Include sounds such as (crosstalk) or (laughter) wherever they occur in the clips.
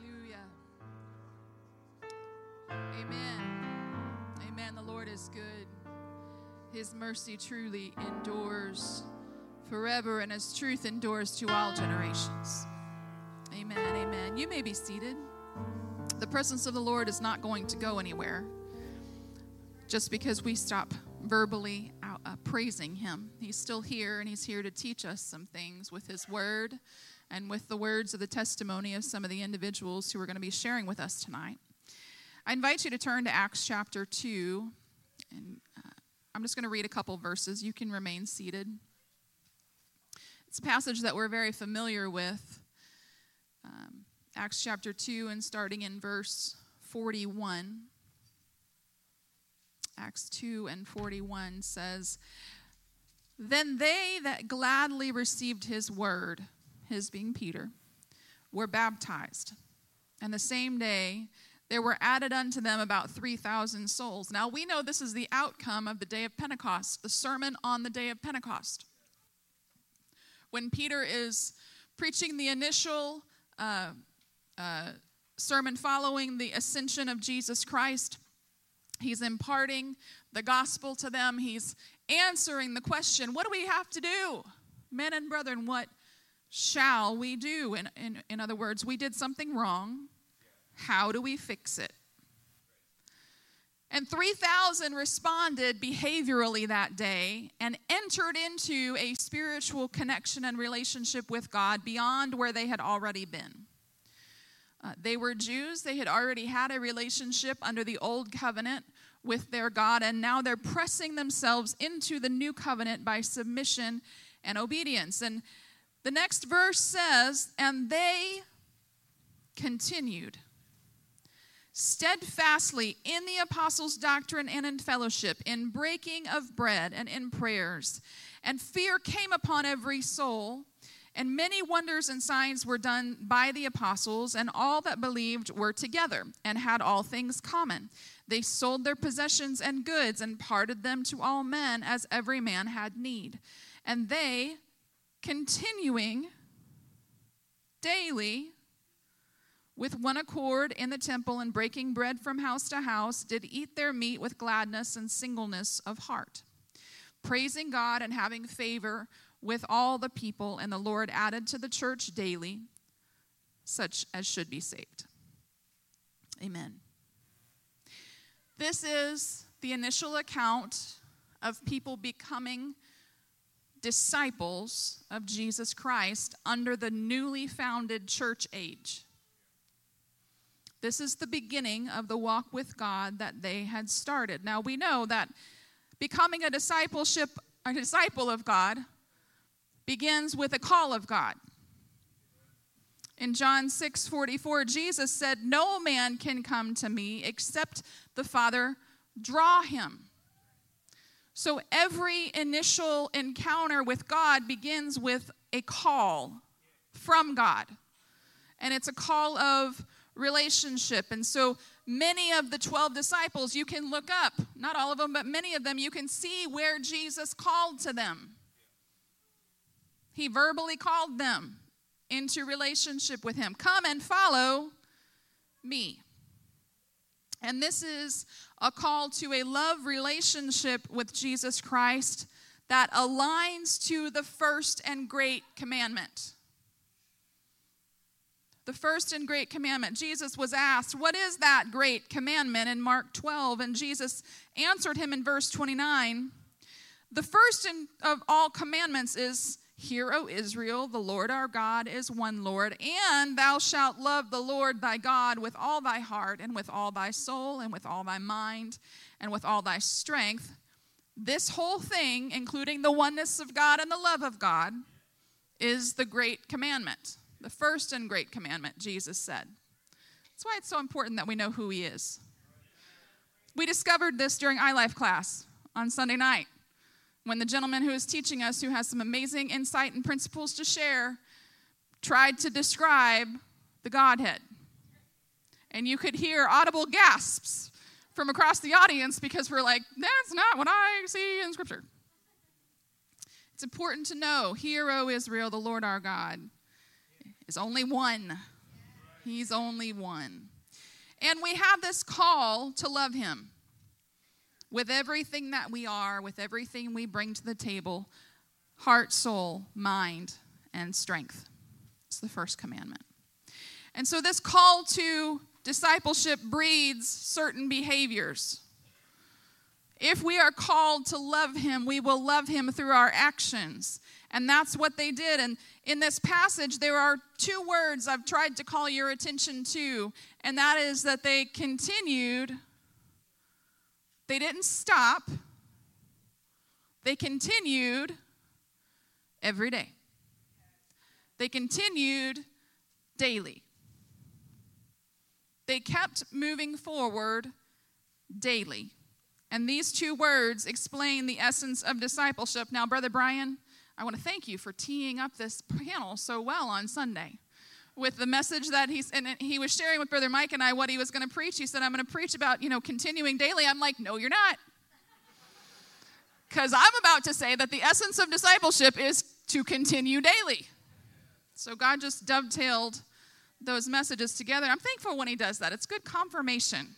Hallelujah. Amen. Amen. The Lord is good. His mercy truly endures forever, and His truth endures to all generations. Amen. Amen. You may be seated. The presence of the Lord is not going to go anywhere just because we stop verbally out, uh, praising Him. He's still here, and He's here to teach us some things with His Word and with the words of the testimony of some of the individuals who are going to be sharing with us tonight. I invite you to turn to Acts chapter 2, and uh, I'm just going to read a couple verses. You can remain seated. It's a passage that we're very familiar with. Um, Acts chapter 2, and starting in verse 41. Acts 2 and 41 says, Then they that gladly received his word, his being Peter, were baptized. And the same day there were added unto them about 3,000 souls. Now we know this is the outcome of the day of Pentecost, the sermon on the day of Pentecost. When Peter is preaching the initial uh, uh, sermon following the ascension of Jesus Christ, he's imparting the gospel to them. He's answering the question what do we have to do? Men and brethren, what shall we do? In, in, in other words, we did something wrong. How do we fix it? And 3,000 responded behaviorally that day and entered into a spiritual connection and relationship with God beyond where they had already been. Uh, they were Jews, they had already had a relationship under the old covenant with their God, and now they're pressing themselves into the new covenant by submission and obedience. And the next verse says, And they continued steadfastly in the apostles' doctrine and in fellowship, in breaking of bread and in prayers. And fear came upon every soul, and many wonders and signs were done by the apostles, and all that believed were together and had all things common. They sold their possessions and goods and parted them to all men as every man had need. And they, continuing daily with one accord in the temple and breaking bread from house to house, did eat their meat with gladness and singleness of heart, praising God and having favor with all the people. And the Lord added to the church daily such as should be saved. Amen. This is the initial account of people becoming disciples of Jesus Christ under the newly founded church age. This is the beginning of the walk with God that they had started. Now we know that becoming a discipleship a disciple of God begins with a call of God. In John 6 44, Jesus said, No man can come to me except the Father draw him. So every initial encounter with God begins with a call from God. And it's a call of relationship. And so many of the 12 disciples you can look up, not all of them, but many of them, you can see where Jesus called to them. He verbally called them into relationship with Him. Come and follow me. And this is a call to a love relationship with Jesus Christ that aligns to the first and great commandment. The first and great commandment. Jesus was asked, What is that great commandment in Mark 12? And Jesus answered him in verse 29 The first of all commandments is, Hear, O Israel, the Lord our God is one Lord, and thou shalt love the Lord thy God with all thy heart, and with all thy soul, and with all thy mind, and with all thy strength. This whole thing, including the oneness of God and the love of God, is the great commandment, the first and great commandment, Jesus said. That's why it's so important that we know who he is. We discovered this during iLife class on Sunday night when the gentleman who is teaching us, who has some amazing insight and principles to share, tried to describe the Godhead. And you could hear audible gasps from across the audience because we're like, that's not what I see in Scripture. It's important to know, Hear, O Israel, the Lord our God is only one. He's only one. And we have this call to love him with everything that we are, with everything we bring to the table heart, soul, mind, and strength. It's the first commandment. And so this call to discipleship breeds certain behaviors. If we are called to love him, we will love him through our actions. And that's what they did. And in this passage, there are two words I've tried to call your attention to, and that is that they continued, they didn't stop, they continued every day. They continued daily. They kept moving forward daily. And these two words explain the essence of discipleship. Now, Brother Brian, I want to thank you for teeing up this panel so well on Sunday with the message that he's and he was sharing with brother mike and i what he was going to preach. He said i'm going to preach about you know continuing daily. I'm like no you're not. Because i'm about to say that the essence of discipleship is to continue daily. So god just dovetailed those messages together. I'm thankful when he does that. It's good confirmation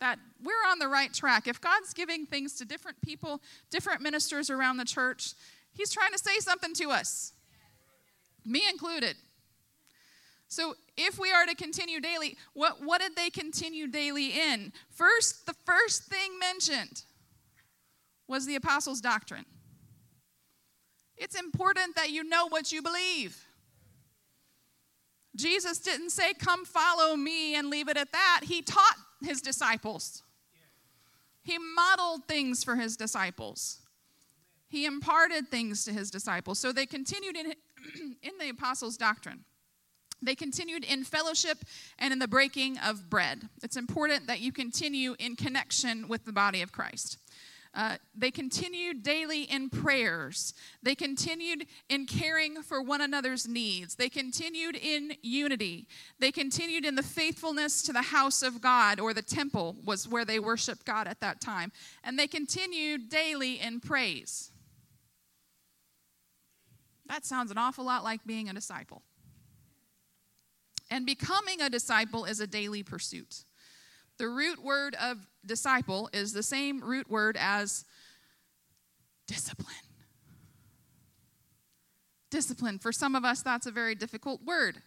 that we're on the right track. If god's giving things to different people different ministers around the church He's trying to say something to us, me included. So, if we are to continue daily, what, what did they continue daily in? First, the first thing mentioned was the apostles' doctrine. It's important that you know what you believe. Jesus didn't say, Come follow me and leave it at that. He taught his disciples, he modeled things for his disciples. He imparted things to his disciples. So they continued in, (clears throat) in the apostles' doctrine. They continued in fellowship and in the breaking of bread. It's important that you continue in connection with the body of Christ. Uh, they continued daily in prayers. They continued in caring for one another's needs. They continued in unity. They continued in the faithfulness to the house of God, or the temple was where they worshiped God at that time. And they continued daily in praise. That sounds an awful lot like being a disciple. And becoming a disciple is a daily pursuit. The root word of disciple is the same root word as discipline. Discipline. For some of us, that's a very difficult word.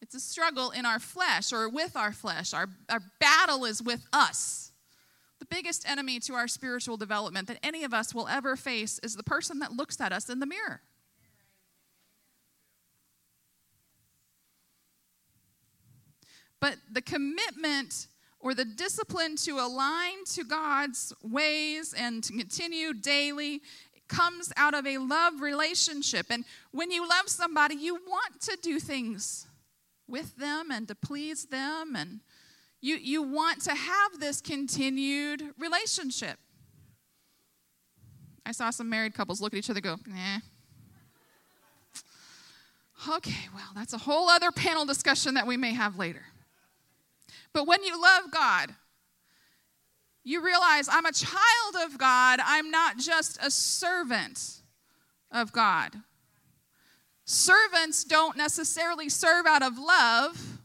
It's a struggle in our flesh or with our flesh. Our, our battle is with us. The biggest enemy to our spiritual development that any of us will ever face is the person that looks at us in the mirror. But the commitment or the discipline to align to God's ways and to continue daily comes out of a love relationship. And when you love somebody, you want to do things with them and to please them and you, you want to have this continued relationship. I saw some married couples look at each other go, nah. Okay, well, that's a whole other panel discussion that we may have later. But when you love God, you realize I'm a child of God, I'm not just a servant of God. Servants don't necessarily serve out of love,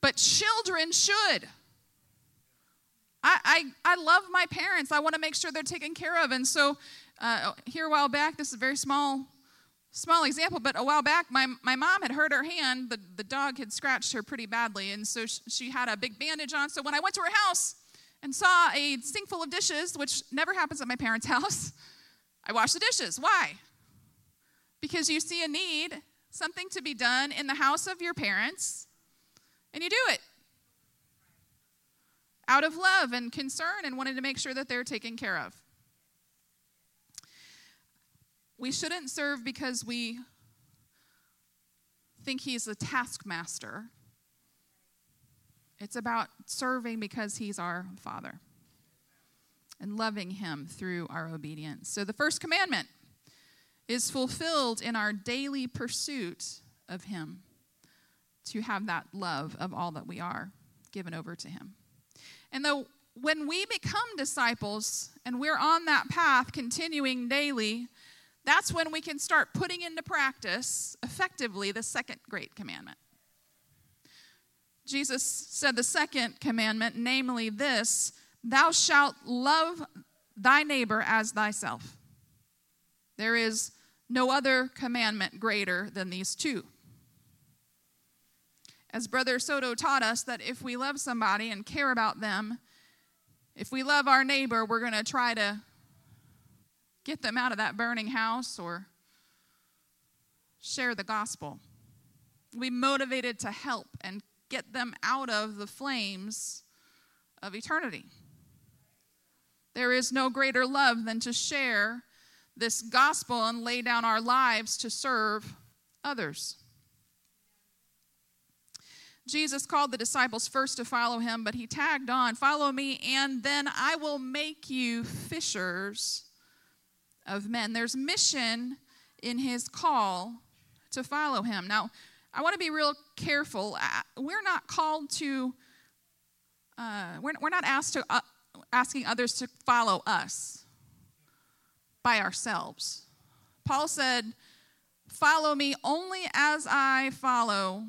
but children should. I, I, I love my parents. I want to make sure they're taken care of. And so, uh, here a while back, this is a very small small example, but a while back, my, my mom had hurt her hand. The, the dog had scratched her pretty badly, and so she, she had a big bandage on. So when I went to her house and saw a sink full of dishes, which never happens at my parents' (laughs) house, I washed the dishes. Why? Because you see a need, something to be done in the house of your parents, and you do it out of love and concern and wanting to make sure that they're taken care of. We shouldn't serve because we think he's a taskmaster. It's about serving because he's our Father and loving him through our obedience. So the first commandment is fulfilled in our daily pursuit of him to have that love of all that we are given over to him. And though when we become disciples and we're on that path continuing daily, that's when we can start putting into practice effectively the second great commandment. Jesus said the second commandment, namely this Thou shalt love thy neighbor as thyself. There is no other commandment greater than these two. As Brother Soto taught us, that if we love somebody and care about them, if we love our neighbor, we're going to try to get them out of that burning house or share the gospel. We motivated to help and get them out of the flames of eternity. There is no greater love than to share this gospel and lay down our lives to serve others. Jesus called the disciples first to follow him, but he tagged on, Follow me, and then I will make you fishers of men. There's mission in his call to follow him. Now, I want to be real careful. We're not called to, uh, we're, we're not asked to, uh, asking others to follow us by ourselves. Paul said, Follow me only as I follow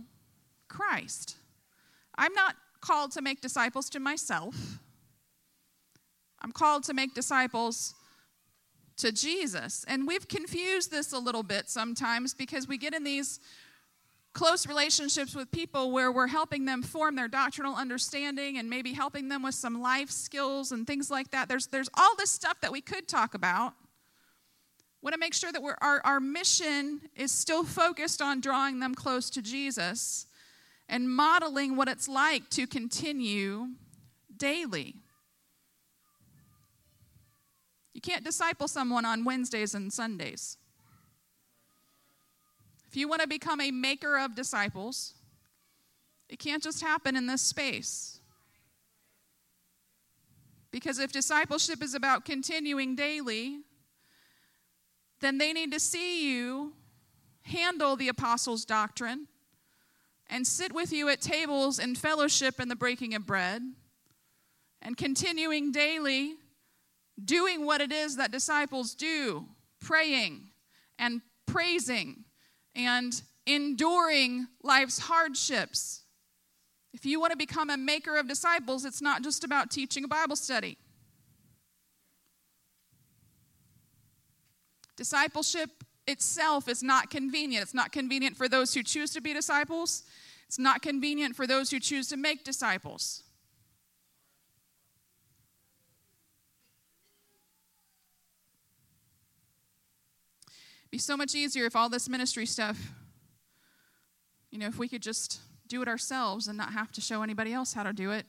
Christ. I'm not called to make disciples to myself. I'm called to make disciples to Jesus. And we've confused this a little bit sometimes because we get in these close relationships with people where we're helping them form their doctrinal understanding and maybe helping them with some life skills and things like that. There's, there's all this stuff that we could talk about. Want to make sure that we're, our, our mission is still focused on drawing them close to Jesus and modeling what it's like to continue daily. You can't disciple someone on Wednesdays and Sundays. If you want to become a maker of disciples, it can't just happen in this space. Because if discipleship is about continuing daily, then they need to see you handle the apostles' doctrine and sit with you at tables and fellowship and the breaking of bread and continuing daily doing what it is that disciples do praying and praising and enduring life's hardships. If you want to become a maker of disciples, it's not just about teaching a Bible study. Discipleship itself is not convenient. It's not convenient for those who choose to be disciples, it's not convenient for those who choose to make disciples. Be so much easier if all this ministry stuff, you know, if we could just do it ourselves and not have to show anybody else how to do it.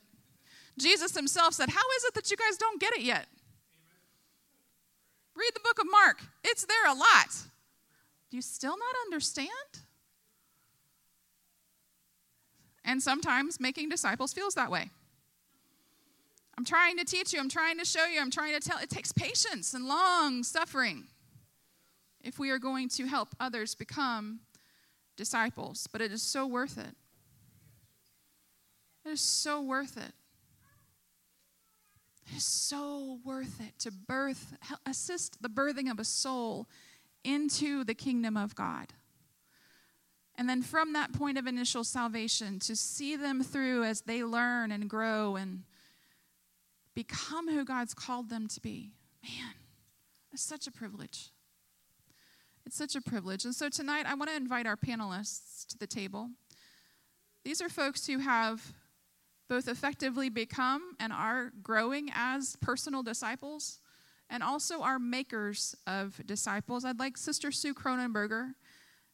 Jesus himself said, How is it that you guys don't get it yet? Read the book of Mark, it's there a lot. Do you still not understand? And sometimes making disciples feels that way. I'm trying to teach you, I'm trying to show you, I'm trying to tell. It takes patience and long suffering if we are going to help others become disciples. But it is so worth it. It is so worth it. It is so worth it to birth, assist the birthing of a soul into the kingdom of God. And then from that point of initial salvation, to see them through as they learn and grow and become who God's called them to be. Man, it's such a privilege. It's such a privilege. And so tonight, I want to invite our panelists to the table. These are folks who have both effectively become and are growing as personal disciples and also are makers of disciples. I'd like Sister Sue Cronenberger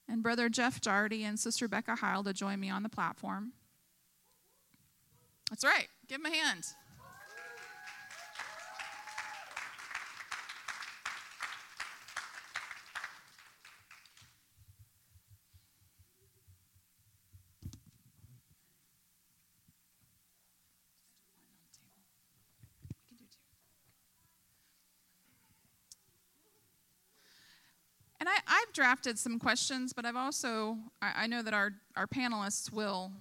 and Brother Jeff Jardy and Sister Becca Heil to join me on the platform. That's right. Give them a hand. I've drafted some questions, but I've also, I, I know that our, our panelists will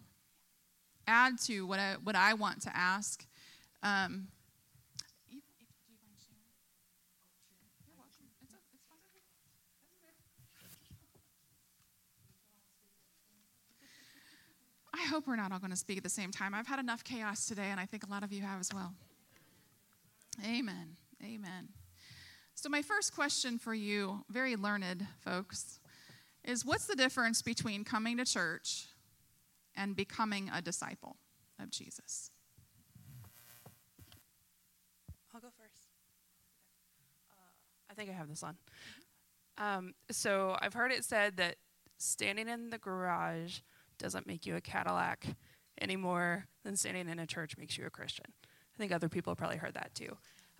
add to what I, what I want to ask. Um, I hope we're not all going to speak at the same time. I've had enough chaos today, and I think a lot of you have as well. Amen. Amen. So, my first question for you, very learned folks, is what's the difference between coming to church and becoming a disciple of Jesus? I'll go first. Uh, I think I have this on. Um, so, I've heard it said that standing in the garage doesn't make you a Cadillac any more than standing in a church makes you a Christian. I think other people have probably heard that too.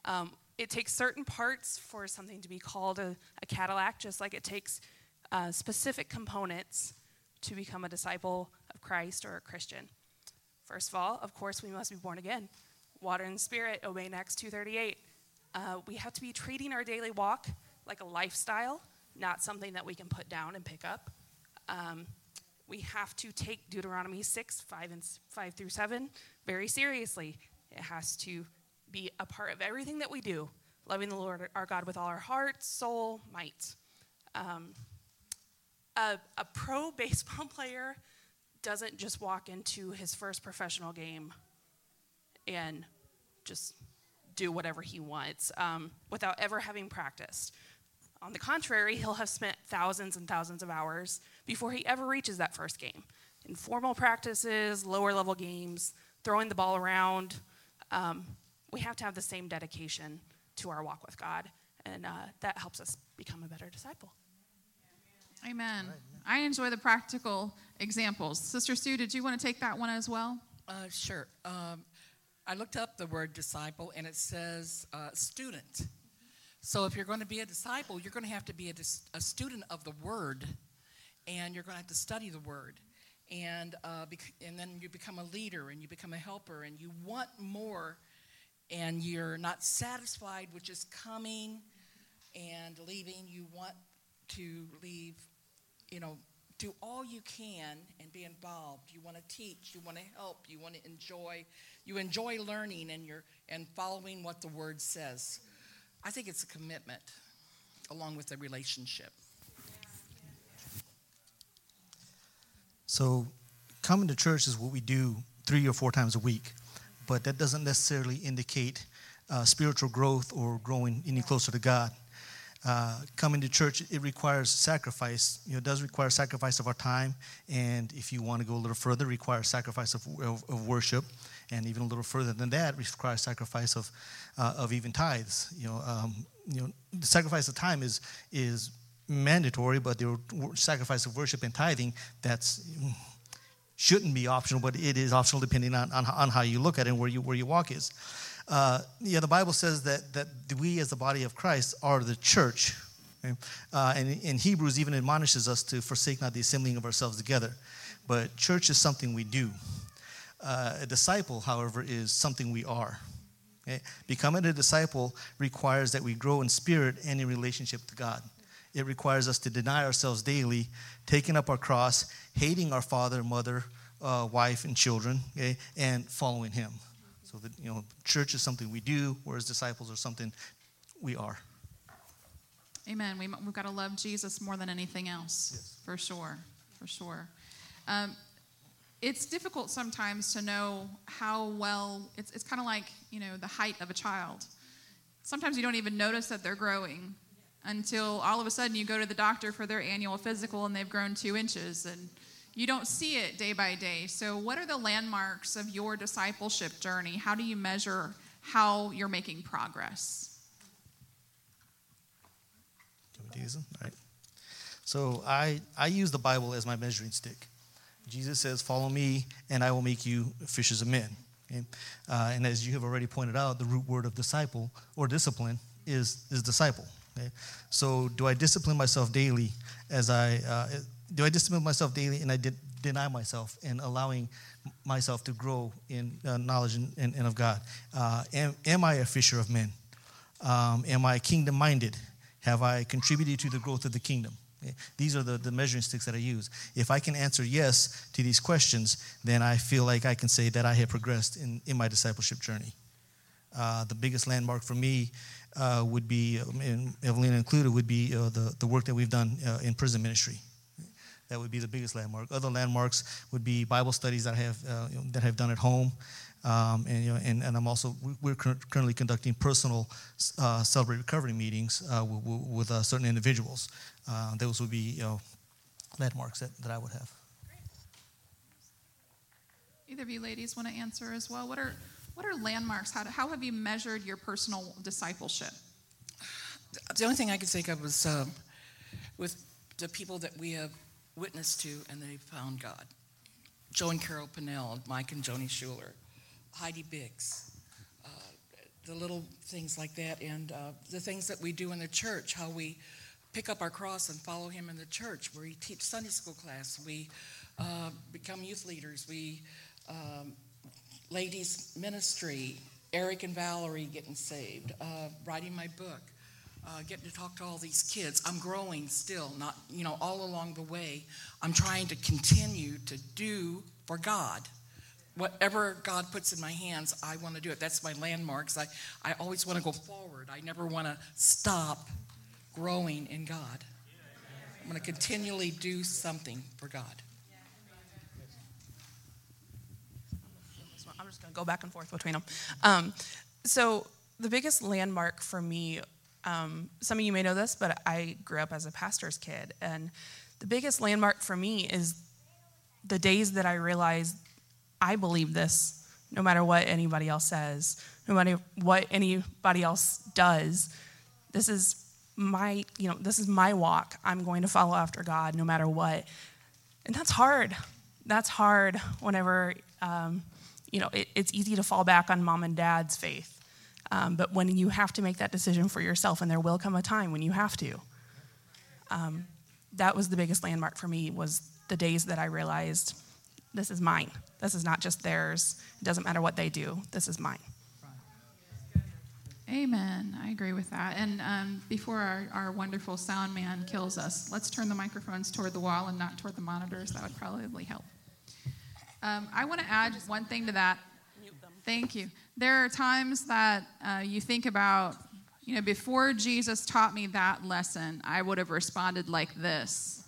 Um, it takes certain parts for something to be called a, a Cadillac, just like it takes uh, specific components to become a disciple of Christ or a Christian. First of all, of course, we must be born again. Water and spirit, obey Acts 238. Uh, we have to be treating our daily walk like a lifestyle, not something that we can put down and pick up. Um, we have to take Deuteronomy 6, 5, and 5 through 7 very seriously. It has to be a part of everything that we do, loving the Lord our God with all our heart, soul, might. Um, a, a pro (laughs) baseball player doesn't just walk into his first professional game and just do whatever he wants um, without ever having practiced. On the contrary, he'll have spent thousands and thousands of hours before he ever reaches that first game. In formal practices, lower level games, throwing the ball around, um, we have to have the same dedication to our walk with God, and uh, that helps us become a better disciple. Amen. I enjoy the practical examples. Sister Sue, did you want to take that one as well? Uh, sure. Um, I looked up the word disciple, and it says uh, student. So if you're going to be a disciple, you're going to have to be a, dis- a student of the word, and you're going to have to study the word. And, uh, bec- and then you become a leader, and you become a helper, and you want more, and you're not satisfied with just coming and leaving. You want to leave, you know, do all you can and be involved. You want to teach, you want to help, you want to enjoy, you enjoy learning and you're and following what the word says. I think it's a commitment along with a relationship. So, coming to church is what we do three or four times a week, but that doesn't necessarily indicate uh, spiritual growth or growing any closer to God. Uh, coming to church, it requires sacrifice. You know, it does require sacrifice of our time, and if you want to go a little further, requires sacrifice of, of, of worship, and even a little further than that, requires sacrifice of, uh, of even tithes. You know, um, you know, the sacrifice of time is is mandatory, but the sacrifice of worship and tithing that's shouldn't be optional, but it is optional depending on, on, on how you look at it and where you where your walk is. Uh, yeah, the Bible says that, that we as the body of Christ are the church. Okay? Uh, and in Hebrews even admonishes us to forsake not the assembling of ourselves together. But church is something we do. Uh, a disciple, however, is something we are. Okay? Becoming a disciple requires that we grow in spirit and in relationship to God. It requires us to deny ourselves daily, taking up our cross, hating our father, mother, uh, wife, and children, okay, and following Him. So that you know, church is something we do, whereas disciples are something we are. Amen. We, have got to love Jesus more than anything else, yes. for sure, for sure. Um, it's difficult sometimes to know how well. It's it's kind of like you know the height of a child. Sometimes you don't even notice that they're growing until all of a sudden you go to the doctor for their annual physical and they've grown two inches and you don't see it day by day. So, what are the landmarks of your discipleship journey? How do you measure how you're making progress? Can we do All right. So, I, I use the Bible as my measuring stick. Jesus says, Follow me, and I will make you fishers of men. Okay? Uh, and as you have already pointed out, the root word of disciple or discipline is, is disciple. Okay? So, do I discipline myself daily as I. Uh, do I discipline myself daily and I deny myself and allowing myself to grow in uh, knowledge and, and, and, of God? Uh, am, am, I a fisher of men? Um, am I kingdom minded? Have I contributed to the growth of the kingdom? These are the, the measuring sticks that I use. If I can answer yes to these questions, then I feel like I can say that I have progressed in, in my discipleship journey. Uh, the biggest landmark for me uh, would be, um, and Evelina included, would be uh, the, the work that we've done uh, in prison ministry. That would be the biggest landmark. Other landmarks would be Bible studies that I have uh, you know, that I've done at home, um, and, you know, and and I'm also we're currently conducting personal uh, celebrate recovery meetings uh, with, certain individuals. Those would be you know landmarks that, that I would have. Either of you ladies want to answer as well? What are what are landmarks? How, do, how have you measured your personal discipleship? The only thing I could think of was um, with the people that we have witnessed to and they found God. Joe and Carol Pinnell, Mike and Joni Schuler, Heidi Biggs, uh, the little things like that, and uh, the things that we do in the church, how we pick up our cross and follow Him in the church, where we teach Sunday school class, we uh, become youth leaders, we um, ladies ministry, Eric and Valerie getting saved, uh, writing my book uh, getting to talk to all these kids. I'm growing still, not, you know, all along the way. I'm trying to continue to do for God. Whatever God puts in my hands, I want to do it. That's my landmarks. I, I always want to go forward. I never want to stop growing in God. I'm going to continually do something for God. I'm just going to go back and forth between them. Um, so, the biggest landmark for me um, some of you may know this, but I grew up as a pastor's kid. And the biggest landmark for me is the days that I realized I believe this, no matter what anybody else says, no matter what anybody else does. This is my, you know, this is my walk. I'm going to follow after God no matter what. And that's hard. That's hard whenever, um, you know, it, it's easy to fall back on mom and dad's faith um, but when you have to make that decision for yourself, and there will come a time when you have to, um, that was the biggest landmark for me was the days that I realized this is mine. This is not just theirs. It doesn't matter what they do. This is mine. Amen. I agree with that. And um, before our, our wonderful sound man kills us, let's turn the microphones toward the wall and not toward the monitors. That would probably help. Um, I want to add one thing to that. Thank you there are times that uh, you think about, you know, before Jesus taught me that lesson, I would have responded like this.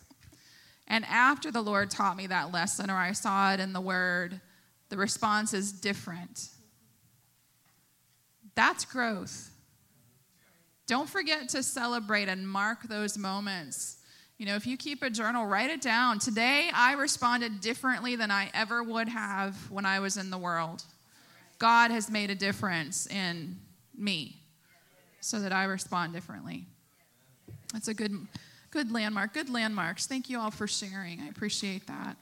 And after the Lord taught me that lesson, or I saw it in the Word, the response is different. That's growth. Don't forget to celebrate and mark those moments. You know, if you keep a journal, write it down. Today, I responded differently than I ever would have when I was in the world. God has made a difference in me so that I respond differently. That's a good, good landmark. Good landmarks. Thank you all for sharing. I appreciate that.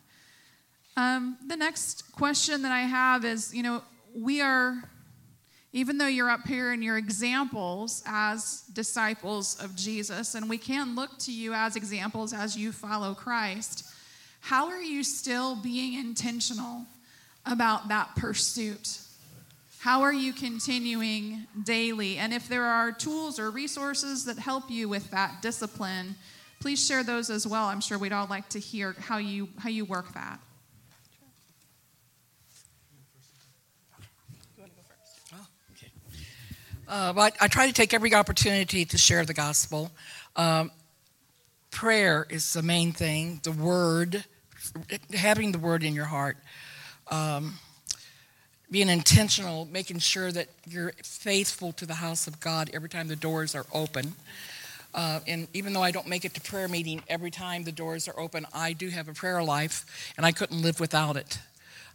Um, the next question that I have is you know, we are, even though you're up here and you're examples as disciples of Jesus, and we can look to you as examples as you follow Christ, how are you still being intentional about that pursuit? How are you continuing daily? And if there are tools or resources that help you with that discipline, please share those as well. I'm sure we'd all like to hear how you how you work that. Oh, okay. Uh, I, I, try to take every opportunity to share the gospel. Um, prayer is the main thing. The word, having the word in your heart. Um, being intentional, making sure that you're faithful to the house of God every time the doors are open. Uh, and even though I don't make it to prayer meeting every time the doors are open, I do have a prayer life, and I couldn't live without it.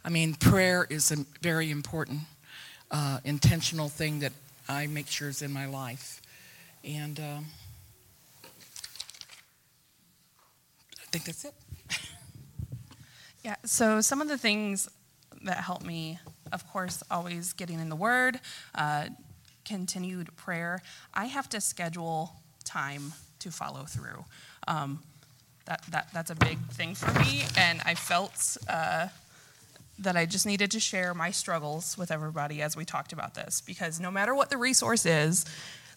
I mean, prayer is a very important, uh, intentional thing that I make sure is in my life. And um, I think that's it. (laughs) yeah, so some of the things that help me of course, always getting in the Word, uh, continued prayer. I have to schedule time to follow through. Um, that, that, that's a big thing for me, and I felt uh, that I just needed to share my struggles with everybody as we talked about this, because no matter what the resource is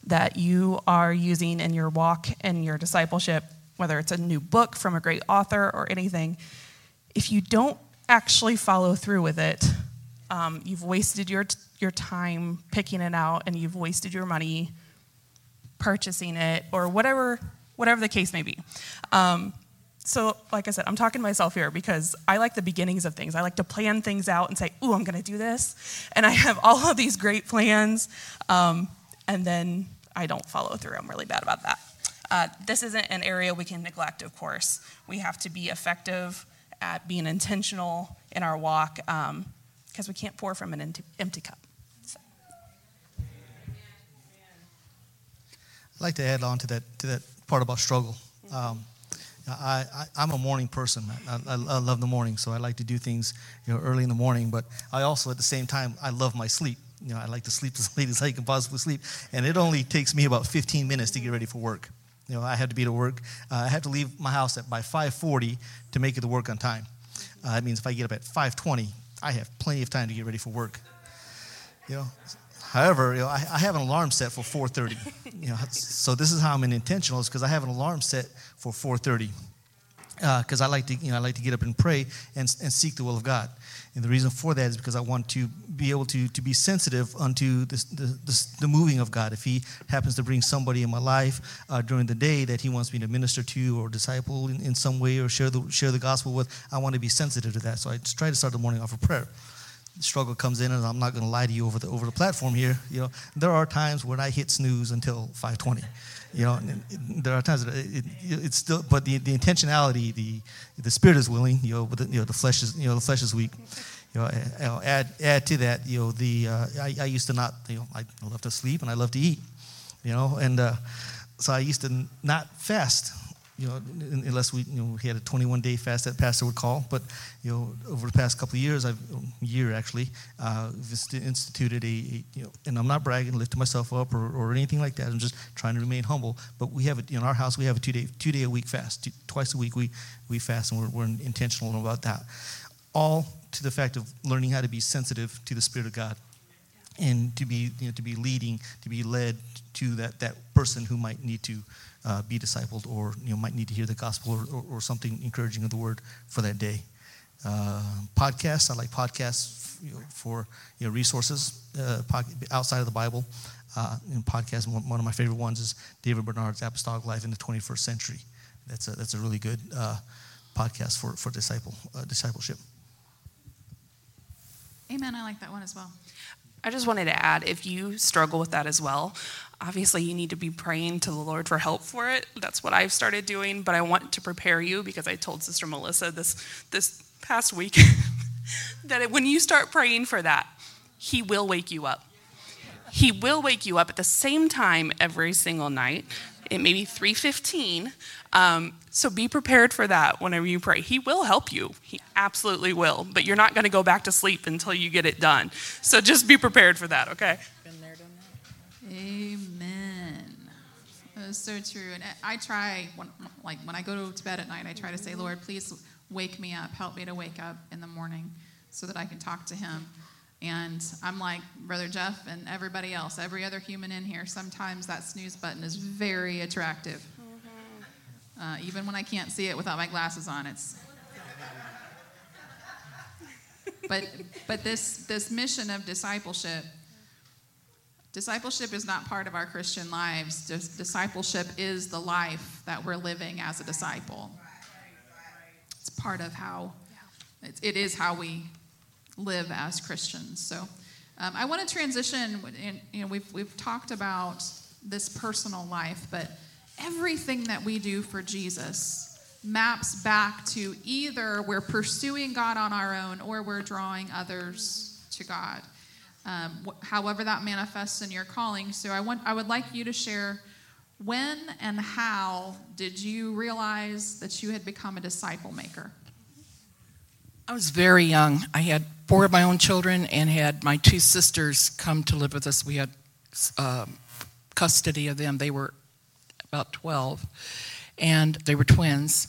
that you are using in your walk and your discipleship, whether it's a new book from a great author or anything, if you don't actually follow through with it, um, you've wasted your, your time picking it out and you've wasted your money purchasing it or whatever, whatever the case may be. Um, so, like I said, I'm talking to myself here because I like the beginnings of things. I like to plan things out and say, "Ooh, I'm going to do this," and I have (laughs) all of these great plans, um, and then I don't follow through. I'm really bad about that. Uh, this isn't an area we can neglect, of course. We have to be effective at being intentional in our walk because we can't pour from an empty, empty cup. So. I'd like to add on to that to that part about struggle. Um, I, I, am a morning person. I, I, I, love the morning, so I like to do things you know, early in the morning. But I also, at the same time, I love my sleep. You know, I like to sleep (laughs) as late as I can possibly sleep. And it only takes me about 15 minutes to get ready for work. You know, I have to be to work. Uh, I have to leave my house at by 5:40 to make it to work on time. Uh, that means if I get up at 5:20, I have plenty of time to get ready for work. You know, However, you know, I, I, have an alarm set for 4:30. You know, so this is how I'm intentional, is because I have an alarm set for 4:30. Because uh, I like to, you know, I like to get up and pray and, and seek the will of God. And the reason for that is because I want to be able to, to be sensitive unto this, the, this, the moving of God. If He happens to bring somebody in my life uh, during the day that He wants me to minister to or disciple in, in some way or share the, share the gospel with, I want to be sensitive to that. So I try to start the morning off with prayer struggle comes in, and I'm not going to lie to you over the over the platform here. You know, there are times when I hit snooze until 5:20. You know, there are times that it, it, it's still, but the, the intentionality, the the spirit is willing. You know, but the, you know the flesh is you know the flesh is weak. You know, add add to that. You know, the uh, I, I used to not. You know, I love to sleep and I love to eat. You know, and uh, so I used to not fast you know, unless we, you know, we had a 21 day fast that pastor would call. But, you know, over the past couple of years, I've, year actually, uh, instituted a, a, you know, and I'm not bragging, lifting myself up or, or anything like that. I'm just trying to remain humble. But we have, a, in our house, we have a two day, two day a week fast. Two, twice a week we, we fast and we're, we're intentional about that. All to the fact of learning how to be sensitive to the Spirit of God and to be, you know, to be leading, to be led to that, that person who might need to uh, be discipled or you know might need to hear the gospel or, or, or something encouraging of the word for that day. Uh, podcasts, I like podcasts you know, for you know, resources uh, outside of the Bible. Uh, in podcasts, one of my favorite ones is David Bernard's Apostolic Life in the 21st Century. That's a, that's a really good uh, podcast for, for disciple, uh, discipleship. Amen. I like that one as well. I just wanted to add if you struggle with that as well, obviously you need to be praying to the Lord for help for it. That's what I've started doing, but I want to prepare you because I told Sister Melissa this this past week (laughs) that when you start praying for that, he will wake you up. He will wake you up at the same time every single night. It may be 315. Um, so be prepared for that whenever you pray. He will help you. He absolutely will. But you're not going to go back to sleep until you get it done. So just be prepared for that, okay? Been there, done that. Amen. That is so true. And I try, when, like when I go to bed at night, I try to say, Lord, please wake me up. Help me to wake up in the morning so that I can talk to Him. And I'm like Brother Jeff and everybody else, every other human in here, sometimes that snooze button is very attractive. Uh, even when I can't see it without my glasses on, it's. But, but this, this mission of discipleship Discipleship is not part of our Christian lives. Discipleship is the life that we're living as a disciple. It's part of how, it is how we live as Christians. So um, I want to transition. In, you know, we've, we've talked about this personal life, but everything that we do for Jesus maps back to either we're pursuing God on our own or we're drawing others to God um, wh- however that manifests in your calling. So I want I would like you to share when and how did you realize that you had become a disciple maker? I was very young. I had four of my own children and had my two sisters come to live with us. We had um, custody of them. They were about 12, and they were twins.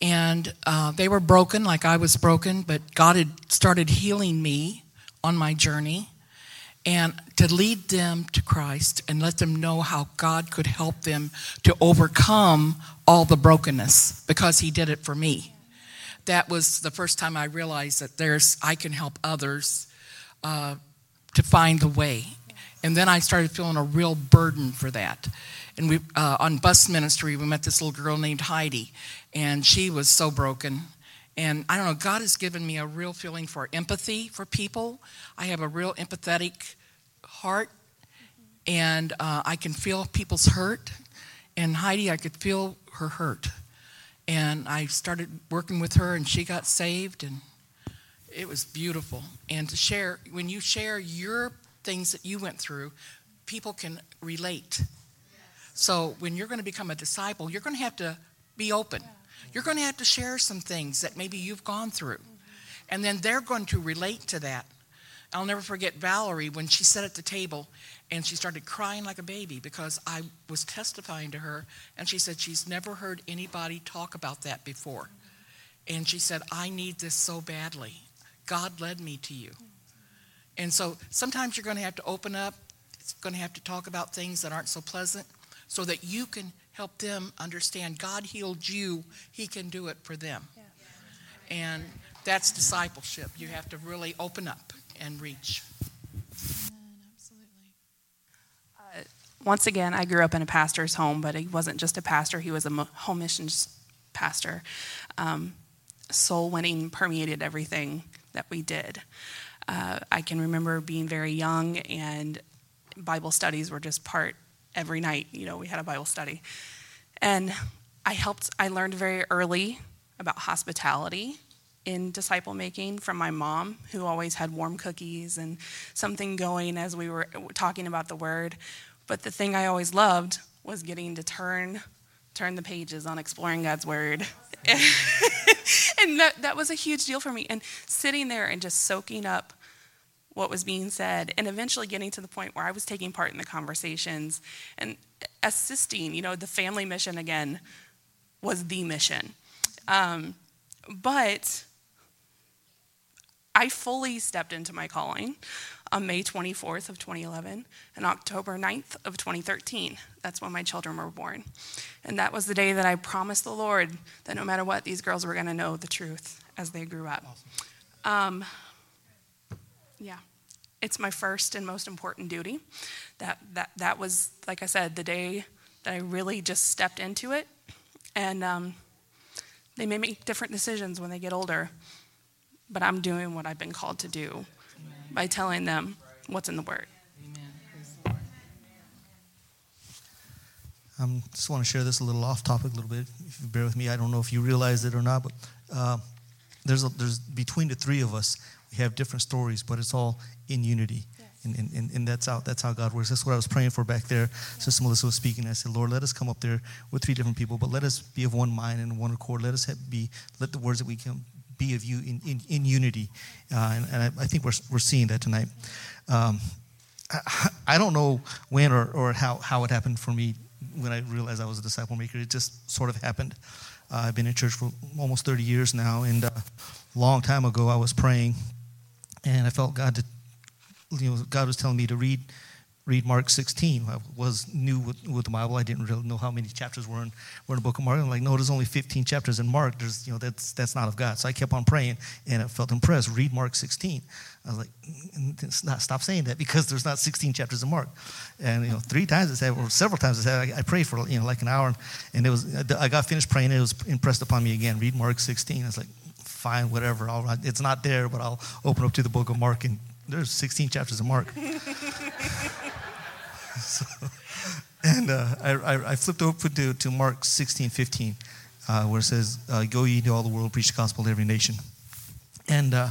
And uh, they were broken like I was broken, but God had started healing me on my journey and to lead them to Christ and let them know how God could help them to overcome all the brokenness because He did it for me. That was the first time I realized that there's I can help others uh, to find the way, and then I started feeling a real burden for that. and we uh, on bus ministry we met this little girl named Heidi, and she was so broken. And I don't know, God has given me a real feeling for empathy for people. I have a real empathetic heart, and uh, I can feel people's hurt. And Heidi, I could feel her hurt. And I started working with her, and she got saved, and it was beautiful. And to share, when you share your things that you went through, people can relate. So when you're going to become a disciple, you're going to have to be open. You're going to have to share some things that maybe you've gone through. And then they're going to relate to that. I'll never forget Valerie when she sat at the table and she started crying like a baby because I was testifying to her and she said she's never heard anybody talk about that before. And she said, I need this so badly. God led me to you. And so sometimes you're going to have to open up. It's going to have to talk about things that aren't so pleasant so that you can help them understand God healed you, He can do it for them. And that's discipleship. You have to really open up and reach. Once again, I grew up in a pastor's home, but he wasn't just a pastor, he was a home missions pastor. Um, soul winning permeated everything that we did. Uh, I can remember being very young, and Bible studies were just part every night. You know, we had a Bible study. And I helped, I learned very early about hospitality in disciple making from my mom, who always had warm cookies and something going as we were talking about the word. But the thing I always loved was getting to turn turn the pages on exploring God's word. (laughs) and that, that was a huge deal for me. And sitting there and just soaking up what was being said, and eventually getting to the point where I was taking part in the conversations and assisting. You know, the family mission again was the mission. Um, but I fully stepped into my calling on May 24th of 2011 and October 9th of 2013. That's when my children were born. And that was the day that I promised the Lord that no matter what, these girls were going to know the truth as they grew up. Um, yeah. It's my first and most important duty. That, that, that was, like I said, the day that I really just stepped into it. And um, they may make different decisions when they get older, but I'm doing what I've been called to do by telling them what's in the Word. I um, just want to share this a little off topic, a little bit. If you bear with me, I don't know if you realize it or not, but uh, there's a, there's between the three of us, we have different stories, but it's all in unity. Yes. And, and, and that's how that's how God works. That's what I was praying for back there. Yeah. Sister Melissa was speaking. I said, Lord, let us come up there with three different people, but let us be of one mind and one accord. Let us have, be let the words that we can be of you in, in, in unity. Uh, and, and I, I, think we're, we're seeing that tonight. Um, I, I, don't know when or, or how, how it happened for me when I realized I was a disciple maker. It just sort of happened. Uh, I've been in church for almost 30 years now, and uh, a long time ago I was praying, and I felt God to, you know, God was telling me to read read Mark 16. I was new with, with, the Bible. I didn't really know how many chapters were in, were in the book of Mark. I'm like, no, there's only 15 chapters in Mark. There's, you know, that's, that's not of God. So I kept on praying and I felt impressed. Read Mark 16. I was like, mm, mm, not, stop saying that (laughs) because there's not 16 chapters in Mark. And, you know, three times I said, or several times I said, I, I prayed for, you know, like an hour. And it was, I got finished praying and it was impressed upon me again. Read Mark 16. I was like, fine, whatever. I'll, it's not there, but I'll open up to the book of Mark and there's 16 chapters of Mark. (laughs) so, and uh, I, I, flipped over to, to Mark 16, 15, uh, where it says, uh, Go ye into all the world, preach the gospel to every nation. And uh,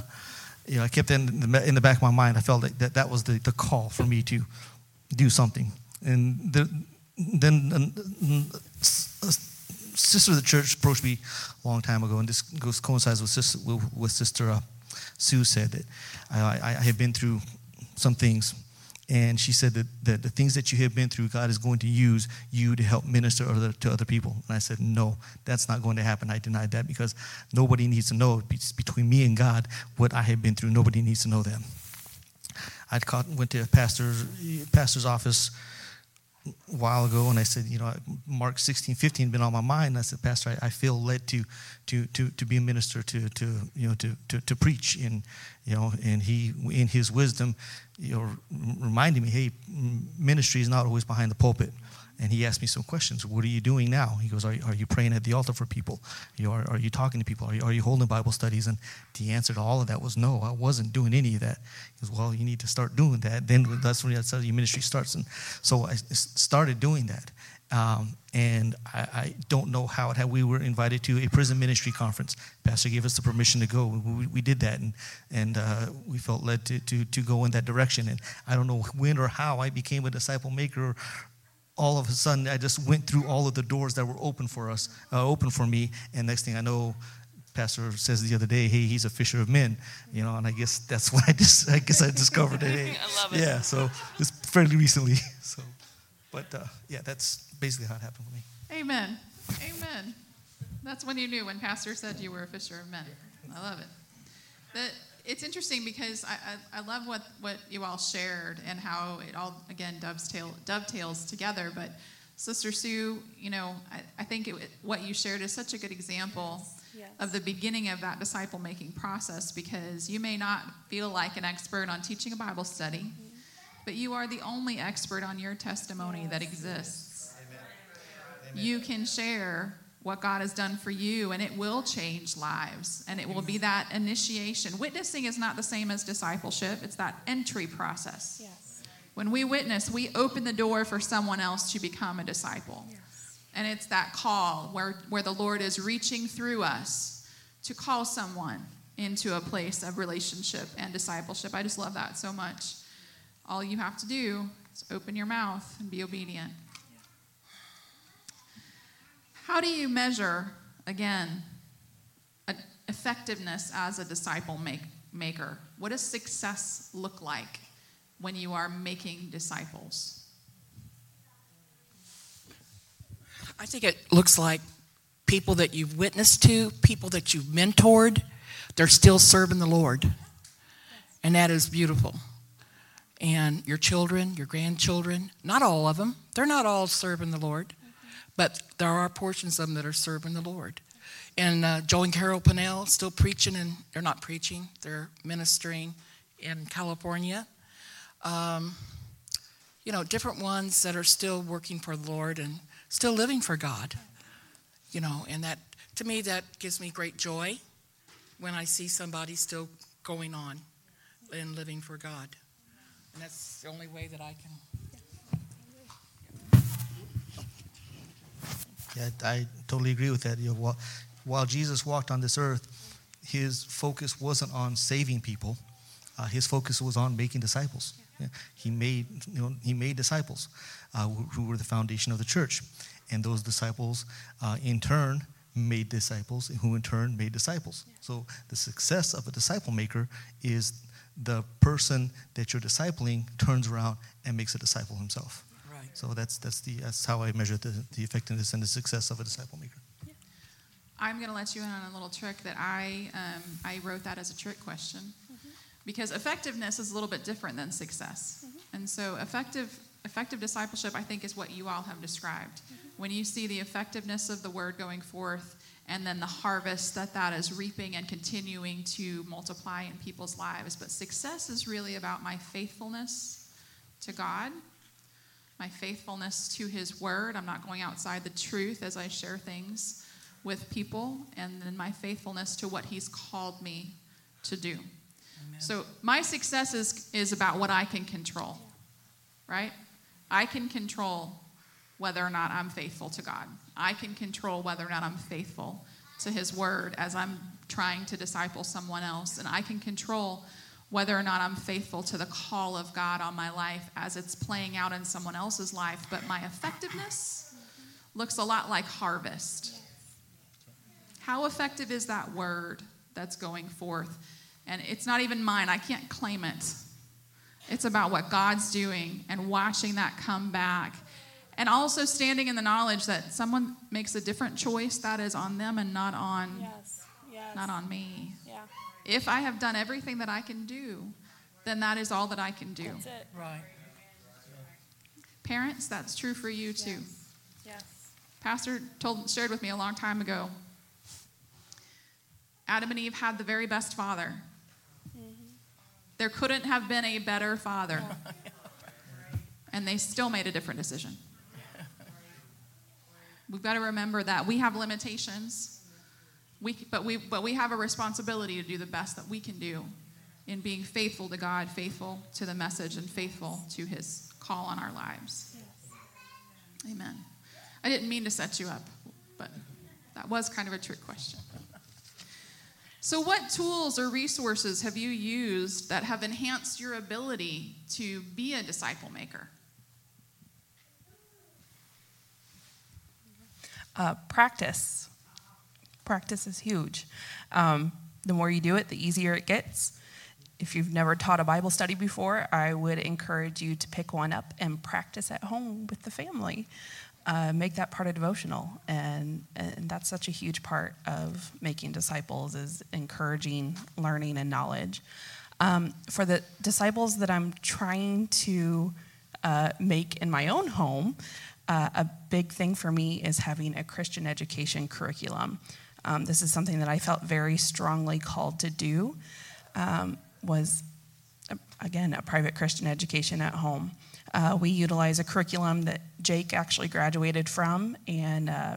you know, I kept in the, in the back of my mind, I felt that that, that was the, the call for me to do something. And the, then a sister of the church approached me a long time ago, and this coincides with Sister, with, sister uh, Sue said that I, I, I have been through some things and she said that, that the things that you have been through, God is going to use you to help minister other, to other people. And I said, No, that's not going to happen. I denied that because nobody needs to know. It's between me and God what I have been through. Nobody needs to know that. I went to a pastor's office a while ago and I said, you know, Mark 16, 15 been on my mind. I said, Pastor, I, I, feel led to, to, to, to be a minister, to, to, you know, to, to, to preach. And, you know, and he, in his wisdom, you know, reminding me, hey, ministry is not always behind the pulpit. And he asked me some questions. What are you doing now? He goes, Are, are you praying at the altar for people? You are, are you talking to people? Are you, are you holding Bible studies? And the answer to all of that was no, I wasn't doing any of that. He goes, Well, you need to start doing that. Then that's when that's how your ministry starts. And so I started doing that. Um, and I, I, don't know how it had. We were invited to a prison ministry conference. Pastor gave us the permission to go. We, we did that, and and uh, we felt led to, to to go in that direction. And I don't know when or how I became a disciple maker. All of a sudden, I just went through all of the doors that were open for us, uh, open for me. And next thing I know, Pastor says the other day, "Hey, he's a fisher of men," you know, and I guess that's (laughs) what I just, I guess I discovered it. Hey, (laughs) I love it. Yeah, so just fairly recently. (laughs) So, but uh, yeah, that's basically how it happened for me. Amen. Amen. That's when you knew when Pastor said you were a fisher of men. I love it. That it's interesting because I, I, I, love what, what you all shared and how it all again dovetail, dovetails together. But Sister Sue, you know, I, I think it, what you shared is such a good example yes. of the beginning of that disciple making process because you may not feel like an expert on teaching a Bible study, mm-hmm. but you are the only expert on your testimony yes. that exists you can share what God has done for you, and it will change lives. And it will be that initiation. Witnessing is not the same as discipleship, it's that entry process. Yes. When we witness, we open the door for someone else to become a disciple. Yes. And it's that call where, where the Lord is reaching through us to call someone into a place of relationship and discipleship. I just love that so much. All you have to do is open your mouth and be obedient. How do you measure, again, effectiveness as a disciple make, maker? What does success look like when you are making disciples? I think it looks like people that you've witnessed to, people that you've mentored, they're still serving the Lord. And that is beautiful. And your children, your grandchildren, not all of them, they're not all serving the Lord. But there are portions of them that are serving the Lord. And uh, Joe and Carol Pinnell still preaching, and they're not preaching, they're ministering in California. Um, you know, different ones that are still working for the Lord and still living for God. You know, and that, to me, that gives me great joy when I see somebody still going on and living for God. And that's the only way that I can Yeah, I totally agree with that. You know, while, while Jesus walked on this earth, his focus wasn't on saving people. Uh, his focus was on making disciples. Yeah. He made, you know, he made disciples uh, who, who, were the foundation of the church, and those disciples, uh, in turn, made disciples, who in turn made disciples. Yeah. So the success of a disciple maker is the person that you're discipling turns around and makes a disciple himself. So that's, that's, the, that's how I measure the, the effectiveness and the success of a disciple maker. I'm going to let you in on a little trick that I, um, I wrote that as a trick question mm-hmm. because effectiveness is a little bit different than success. Mm-hmm. And so effective, effective discipleship, I think, is what you all have described. Mm-hmm. When you see the effectiveness of the word going forth and then the harvest that that is reaping and continuing to multiply in people's lives. But success is really about my faithfulness to God my faithfulness to His Word. I'm not going outside the truth as I share things with people, and then my faithfulness to what He's called me to do. Amen. So, my success is, is about what I can control, right? I can control whether or not I'm faithful to God. I can control whether or not I'm faithful to His Word as I'm trying to disciple someone else. And I can control whether or not I'm faithful to the call of God on my life as it's playing out in someone else's life, but my effectiveness looks a lot like harvest. How effective is that word that's going forth? And it's not even mine, I can't claim it. It's about what God's doing and watching that come back. And also standing in the knowledge that someone makes a different choice that is on them and not on yes. Yes. not on me. If I have done everything that I can do, then that is all that I can do. That's it. Right. Parents, that's true for you too. Yes. yes. Pastor told shared with me a long time ago. Adam and Eve had the very best father. Mm-hmm. There couldn't have been a better father. And they still made a different decision. We've got to remember that we have limitations, we, but, we, but we have a responsibility to do the best that we can do in being faithful to God, faithful to the message, and faithful to His call on our lives. Amen. I didn't mean to set you up, but that was kind of a trick question. So, what tools or resources have you used that have enhanced your ability to be a disciple maker? Uh, practice. Practice is huge. Um, the more you do it, the easier it gets. If you've never taught a Bible study before, I would encourage you to pick one up and practice at home with the family uh, make that part of devotional and and that's such a huge part of making disciples is encouraging learning and knowledge um, for the disciples that i'm trying to uh, make in my own home uh, a big thing for me is having a christian education curriculum um, this is something that i felt very strongly called to do um, was again a private christian education at home uh, we utilize a curriculum that Jake actually graduated from, and uh,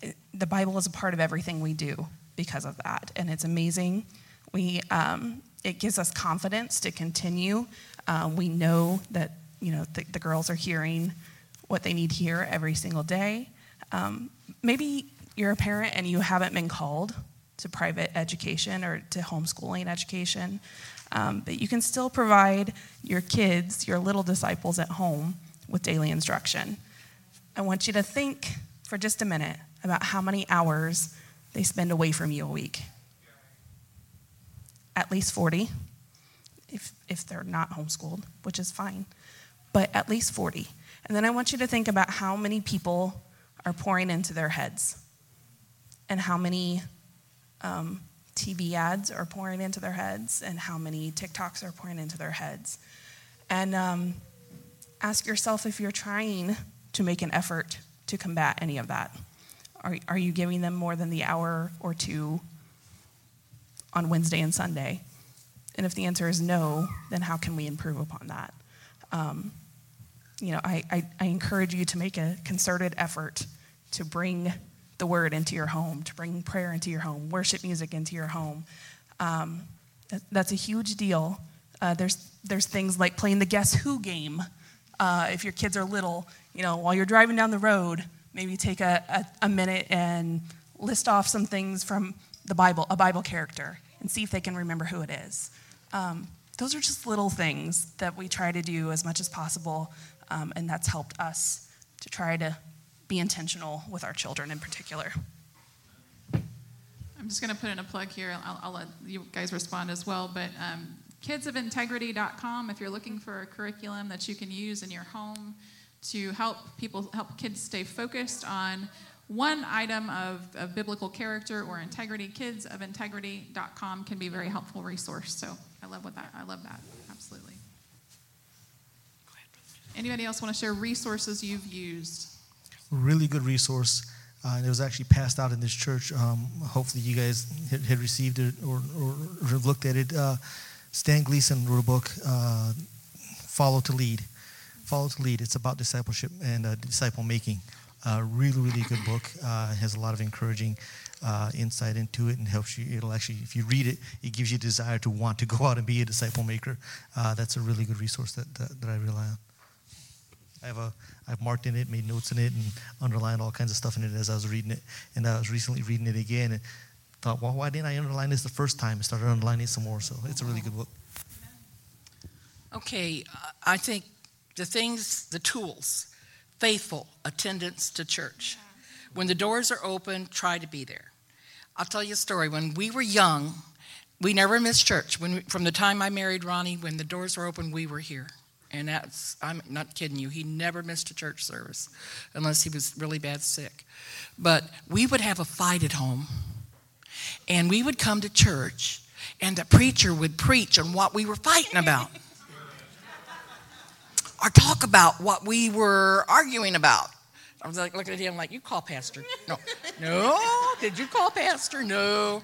it, the Bible is a part of everything we do because of that, and it's amazing. We um, it gives us confidence to continue. Um, we know that you know the, the, girls are hearing what they need to hear every single day. Um, maybe you're a parent and you haven't been called to private education or to homeschooling education. Um, but you can still provide your kids, your little disciples at home, with daily instruction. I want you to think for just a minute about how many hours they spend away from you a week. At least 40, if, if they're not homeschooled, which is fine, but at least 40. And then I want you to think about how many people are pouring into their heads and how many um, TV ads are pouring into their heads and how many TikToks are pouring into their heads. And um, ask yourself if you're trying to make an effort to combat any of that. Are, are you giving them more than the hour or two on Wednesday and Sunday? And if the answer is no, then how can we improve upon that? Um, you know, I, I, I encourage you to make a concerted effort to bring the word into your home, to bring prayer into your home, worship music into your home. Um, that's a huge deal. Uh, there's, there's things like playing the Guess Who game. Uh, if your kids are little, you know, while you're driving down the road, maybe take a, a, a minute and list off some things from the Bible, a Bible character, and see if they can remember who it is. Um, those are just little things that we try to do as much as possible, um, and that's helped us to try to be intentional with our children in particular. I'm just going to put in a plug here. I'll, I'll let you guys respond as well. But um, kidsofintegrity.com, if you're looking for a curriculum that you can use in your home to help people, help kids stay focused on one item of, of biblical character or integrity, kidsofintegrity.com can be a very helpful resource. So I love what that. I love that. Absolutely. Anybody else want to share resources you've used? Really good resource. Uh, and it was actually passed out in this church. Um, hopefully, you guys had, had received it or, or, or, looked at it. Uh, Stan Gleason wrote a book, uh, Follow to Lead. Follow to Lead. It's about discipleship and uh, disciple making. Uh, really, really good book. Uh, has a lot of encouraging insight into it and helps you. It'll actually, if you read it, it gives you a desire to want to go out and be a disciple maker. that's a really good resource that, that, that I rely on. I have a I've marked in it, made notes in it, and underlined all kinds of stuff in it as I was reading it. And I was recently reading it again and thought, well, why didn't I underline this the first time? I started underlining it some more. So it's a really good book. Okay, uh, I think the things, the tools, faithful attendance to church. When the doors are open, try to be there. I'll tell you a story. When we were young, we never missed church. When we, from the time I married Ronnie, when the doors were open, we were here. And that's, I'm not kidding you, he never missed a church service unless he was really bad sick. But we would have a fight at home, and we would come to church, and the preacher would preach on what we were fighting about. (laughs) or talk about what we were arguing about. I was like looking at him like, you call pastor. No. (laughs) No. Did you call pastor? No.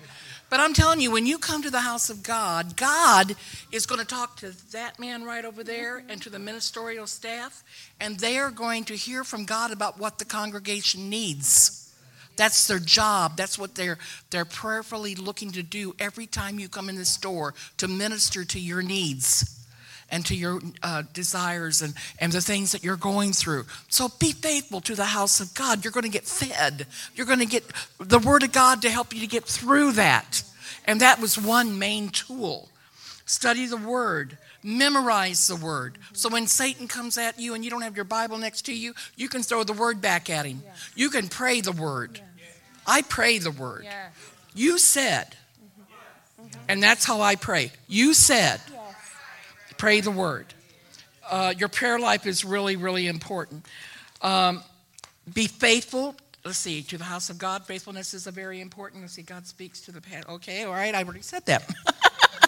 But I'm telling you, when you come to the house of God, God is going to talk to that man right over there and to the ministerial staff, and they are going to hear from God about what the congregation needs. That's their job. That's what they're they're prayerfully looking to do every time you come in this door to minister to your needs and to your uh, desires and, and the things that you're going through. So be faithful to the house of God. You're going to get fed. You're going to get the Word of God to help you to get through that. And that was one main tool. Study the Word, memorize the Word. So when Satan comes at you and you don't have your Bible next to you, you can throw the Word back at him. You can pray the Word. I pray the Word. You said, and that's how I pray. You said, Pray the word. Uh, your prayer life is really, really important. Um, be faithful. Let's see, to the house of God. Faithfulness is a very important. Let's see, God speaks to the past. Okay, all right, I already said that.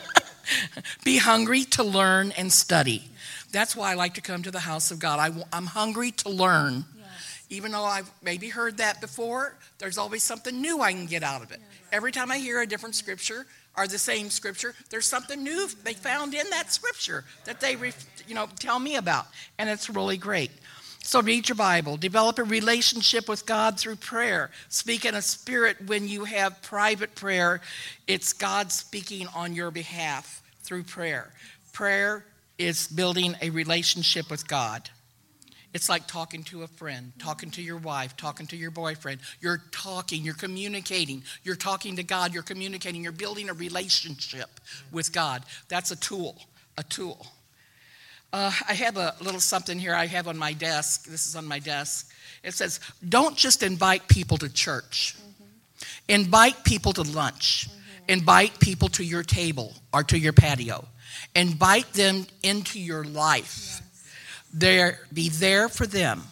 (laughs) be hungry to learn and study. That's why I like to come to the house of God. I, am hungry to learn. Yes. Even though I've maybe heard that before, there's always something new I can get out of it. Yes. Every time I hear a different scripture, are the same scripture. There's something new they found in that scripture that they, you know, tell me about, and it's really great. So read your Bible, develop a relationship with God through prayer. Speak in a spirit when you have private prayer. It's God speaking on your behalf through prayer. Prayer is building a relationship with God. It's like talking to a friend, talking to your wife, talking to your boyfriend. You're talking, you're communicating, you're talking to God, you're communicating, you're building a relationship with God. That's a tool, a tool. Uh, I have a little something here I have on my desk. This is on my desk. It says, Don't just invite people to church, mm-hmm. invite people to lunch, mm-hmm. invite people to your table or to your patio, invite them into your life there be there for them.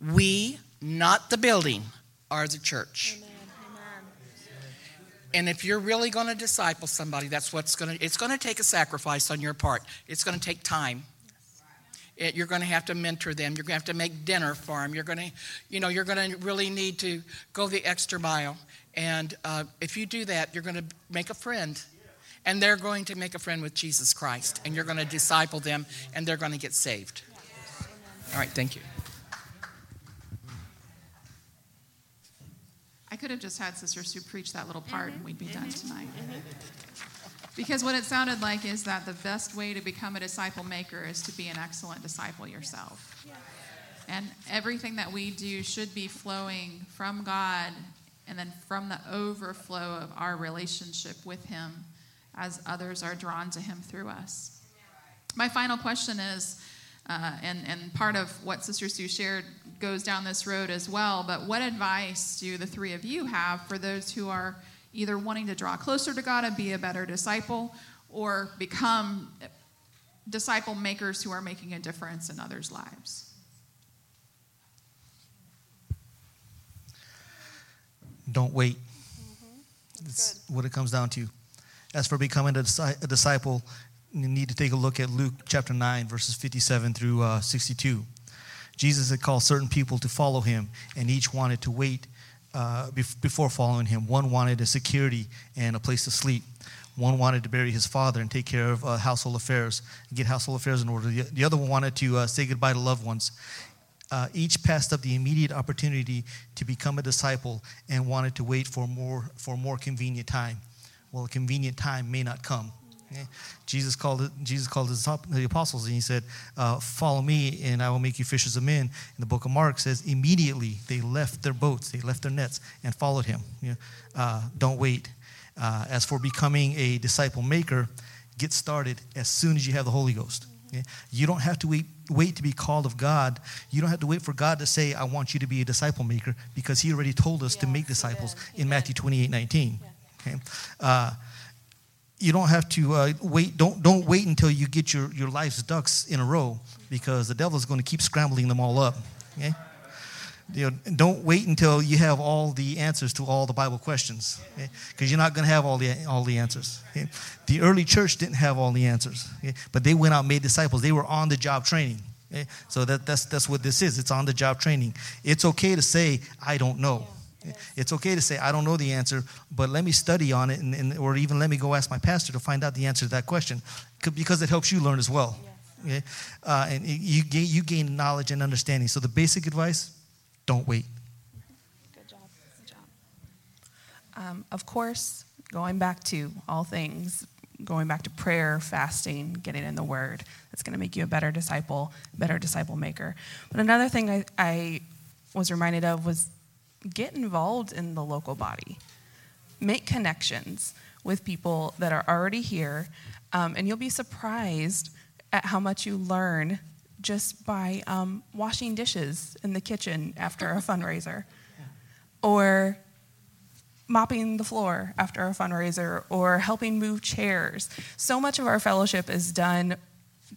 We, not the building, are the church. Amen. And if you're really going to disciple somebody, that's what's going to, it's going to take a sacrifice on your part. It's going to take time. It, you're going to have to mentor them. You're going to have to make dinner for them. You're going to, you know, you're going to really need to go the extra mile. And uh, if you do that, you're going to make a friend. And they're going to make a friend with Jesus Christ. And you're going to disciple them, and they're going to get saved. All right, thank you. I could have just had Sister Sue preach that little part mm-hmm. and we'd be mm-hmm. done tonight. Mm-hmm. Because what it sounded like is that the best way to become a disciple maker is to be an excellent disciple yourself. Yes. And everything that we do should be flowing from God and then from the overflow of our relationship with Him as others are drawn to Him through us. My final question is uh, and, and part of what Sister Sue shared goes down this road as well. But what advice do the three of you have for those who are either wanting to draw closer to God and be a better disciple or become disciple makers who are making a difference in others' lives? Don't wait. Mm-hmm. It's what it comes down to. As for becoming a, a disciple, you need to take a look at Luke chapter 9, verses 57 through uh, 62. Jesus had called certain people to follow him, and each wanted to wait uh, before following him. One wanted a security and a place to sleep. One wanted to bury his father and take care of uh, household affairs, get household affairs in order. The, other one wanted to uh, say goodbye to loved ones. Uh, each passed up the immediate opportunity to become a disciple and wanted to wait for more for a more convenient time. Well, a convenient time may not come. Jesus called it, Jesus called his, the apostles and he said, uh, "Follow me, and I will make you fishers of men." And the book of Mark says, immediately they left their boats, they left their nets, and followed him. You know, uh, don't wait. Uh, as for becoming a disciple maker, get started as soon as you have the Holy Ghost. Okay? You don't have to wait, wait to be called of God. You don't have to wait for God to say, I want you to be a disciple maker, because He already told us yes, to make disciples in Matthew 28 19. Okay? You don't have to uh, wait. Don't don't wait until you get your your life's ducks in a row because the devil is going to keep scrambling them all up. Okay. You know, don't wait until you have all the answers to all the Bible questions, because okay? you're not going to have all the all the answers. Okay? The early church didn't have all the answers, but they went out and made disciples. They were on the job training. So that, that's that's what this is. It's on the job training. It's okay to say I don't know. It's okay to say, I don't know the answer, but let me study on it, and, and, or even let me go ask my pastor to find out the answer to that question, because it helps you learn as well. Okay? Uh, and you, gain, you gain knowledge and understanding. So the basic advice don't wait. Good job. Good job. Um, of course, going back to all things, going back to prayer, fasting, getting in the Word, that's going to make you a better disciple, better disciple maker. But another thing I, I was reminded of was get involved in the local body, make connections with people that are already here, um, and you'll be surprised at how much you learn just by um, washing dishes in the kitchen after a fundraiser or mopping the floor after a fundraiser or helping move chairs. So much of our fellowship is done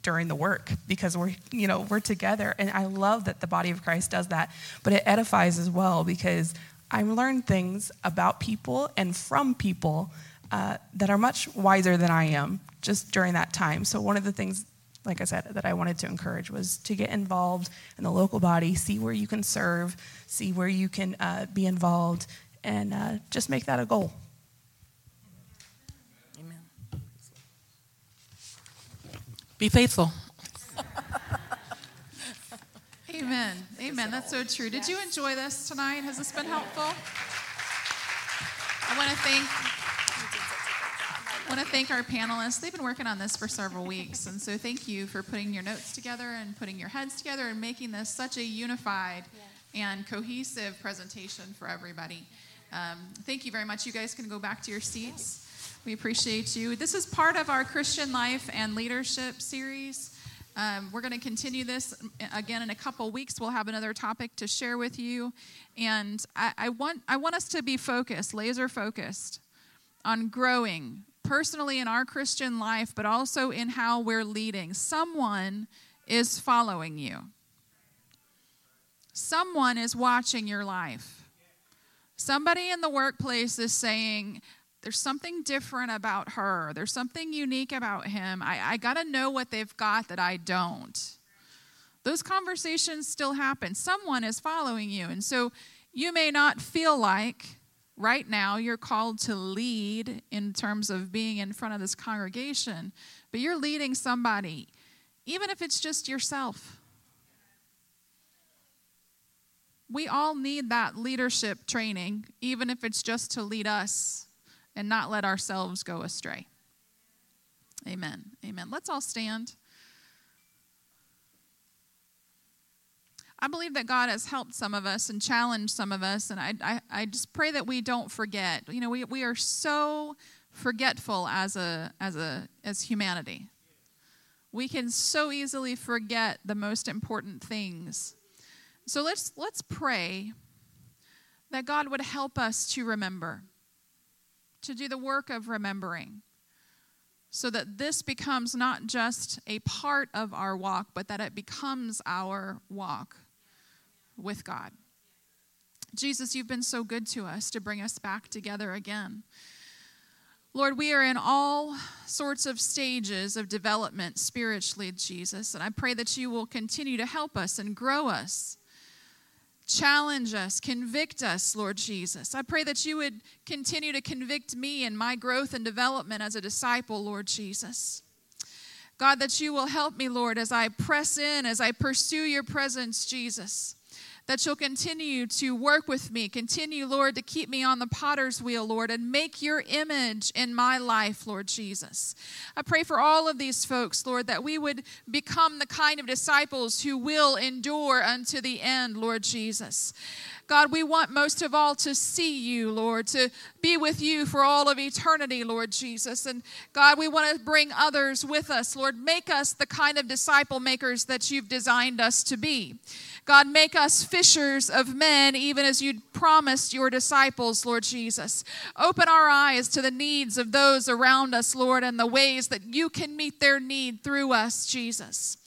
during the work because we're you know we're together and I love that the body of Christ does that but it edifies as well because I learn things about people and from people uh, that are much wiser than I am just during that time so one of the things like I said, that I wanted to encourage was to get involved in the local body, see where you can serve, see where you can uh, be involved, and uh, just make that a goal. Be faithful. (laughs) Amen. Amen. That's so true. Did you enjoy this tonight? Has this been helpful? I want to thank I want to thank our panelists. They've been working on this for several weeks, and so thank you for putting your notes together and putting your heads together and making this such a unified and cohesive presentation for everybody. Um, thank you very much. You guys can go back to your seats. We appreciate you. This is part of our Christian life and leadership series. Um, we're going to continue this again in a couple weeks. We'll have another topic to share with you, and I, I want I want us to be focused, laser focused, on growing personally in our Christian life, but also in how we're leading. Someone is following you, someone is watching your life. Somebody in the workplace is saying, there's something different about her. There's something unique about him. I, I got to know what they've got that I don't. Those conversations still happen. Someone is following you. And so you may not feel like right now you're called to lead in terms of being in front of this congregation, but you're leading somebody, even if it's just yourself. We all need that leadership training, even if it's just to lead us and not let ourselves go astray. Amen. Amen. Let's all stand. I believe that God has helped some of us and challenged some of us, and I, I, I just pray that we don't forget. You know, we, we are so forgetful as a as a as humanity. We can so easily forget the most important things. So let's let's pray that God would help us to remember, to do the work of remembering, so that this becomes not just a part of our walk, but that it becomes our walk with God. Jesus, you've been so good to us to bring us back together again. Lord, we are in all sorts of stages of development spiritually, Jesus, and I pray that you will continue to help us and grow us challenge us, convict us, Lord Jesus. I pray that you would continue to convict me in my growth and development as a disciple, Lord Jesus. God, that you will help me, Lord, as I press in, as I pursue your presence, Jesus that you'll continue to work with me. Continue, Lord, to keep me on the potter's wheel, Lord, and make your image in my life, Lord Jesus. I pray for all of these folks, Lord, that we would become the kind of disciples who will endure unto the end, Lord Jesus. God, we want most of all to see you, Lord, to be with you for all of eternity, Lord Jesus. And God, we want to bring others with us, Lord. Make us the kind of disciple makers that you've designed us to be. God, make us fishers of men, even as you promised your disciples, Lord Jesus. Open our eyes to the needs of those around us, Lord, and the ways that you can meet their need through us, Jesus.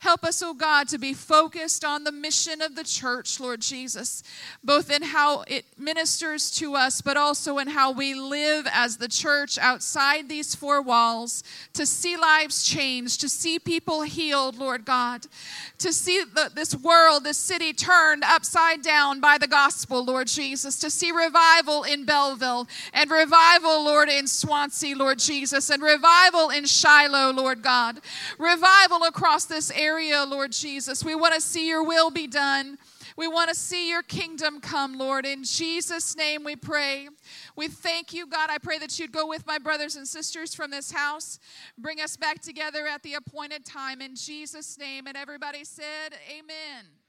Help us, oh God, to be focused on the mission of the church, Lord Jesus, both in how it ministers to us, but also in how we live as the church outside these four walls, to see lives changed, to see people healed, Lord God, to see the, this world, this city turned upside down by the gospel, Lord Jesus, to see revival in Belleville and revival, Lord, in Swansea, Lord Jesus, and revival in Shiloh, Lord God. Revival across this area, Lord Jesus. We want to see your will be done. We want to see your kingdom come, Lord. In Jesus' name we pray. We thank you, God. I pray that you'd go with my brothers and sisters from this house, bring us back together at the appointed time. In Jesus' name. And everybody said, Amen.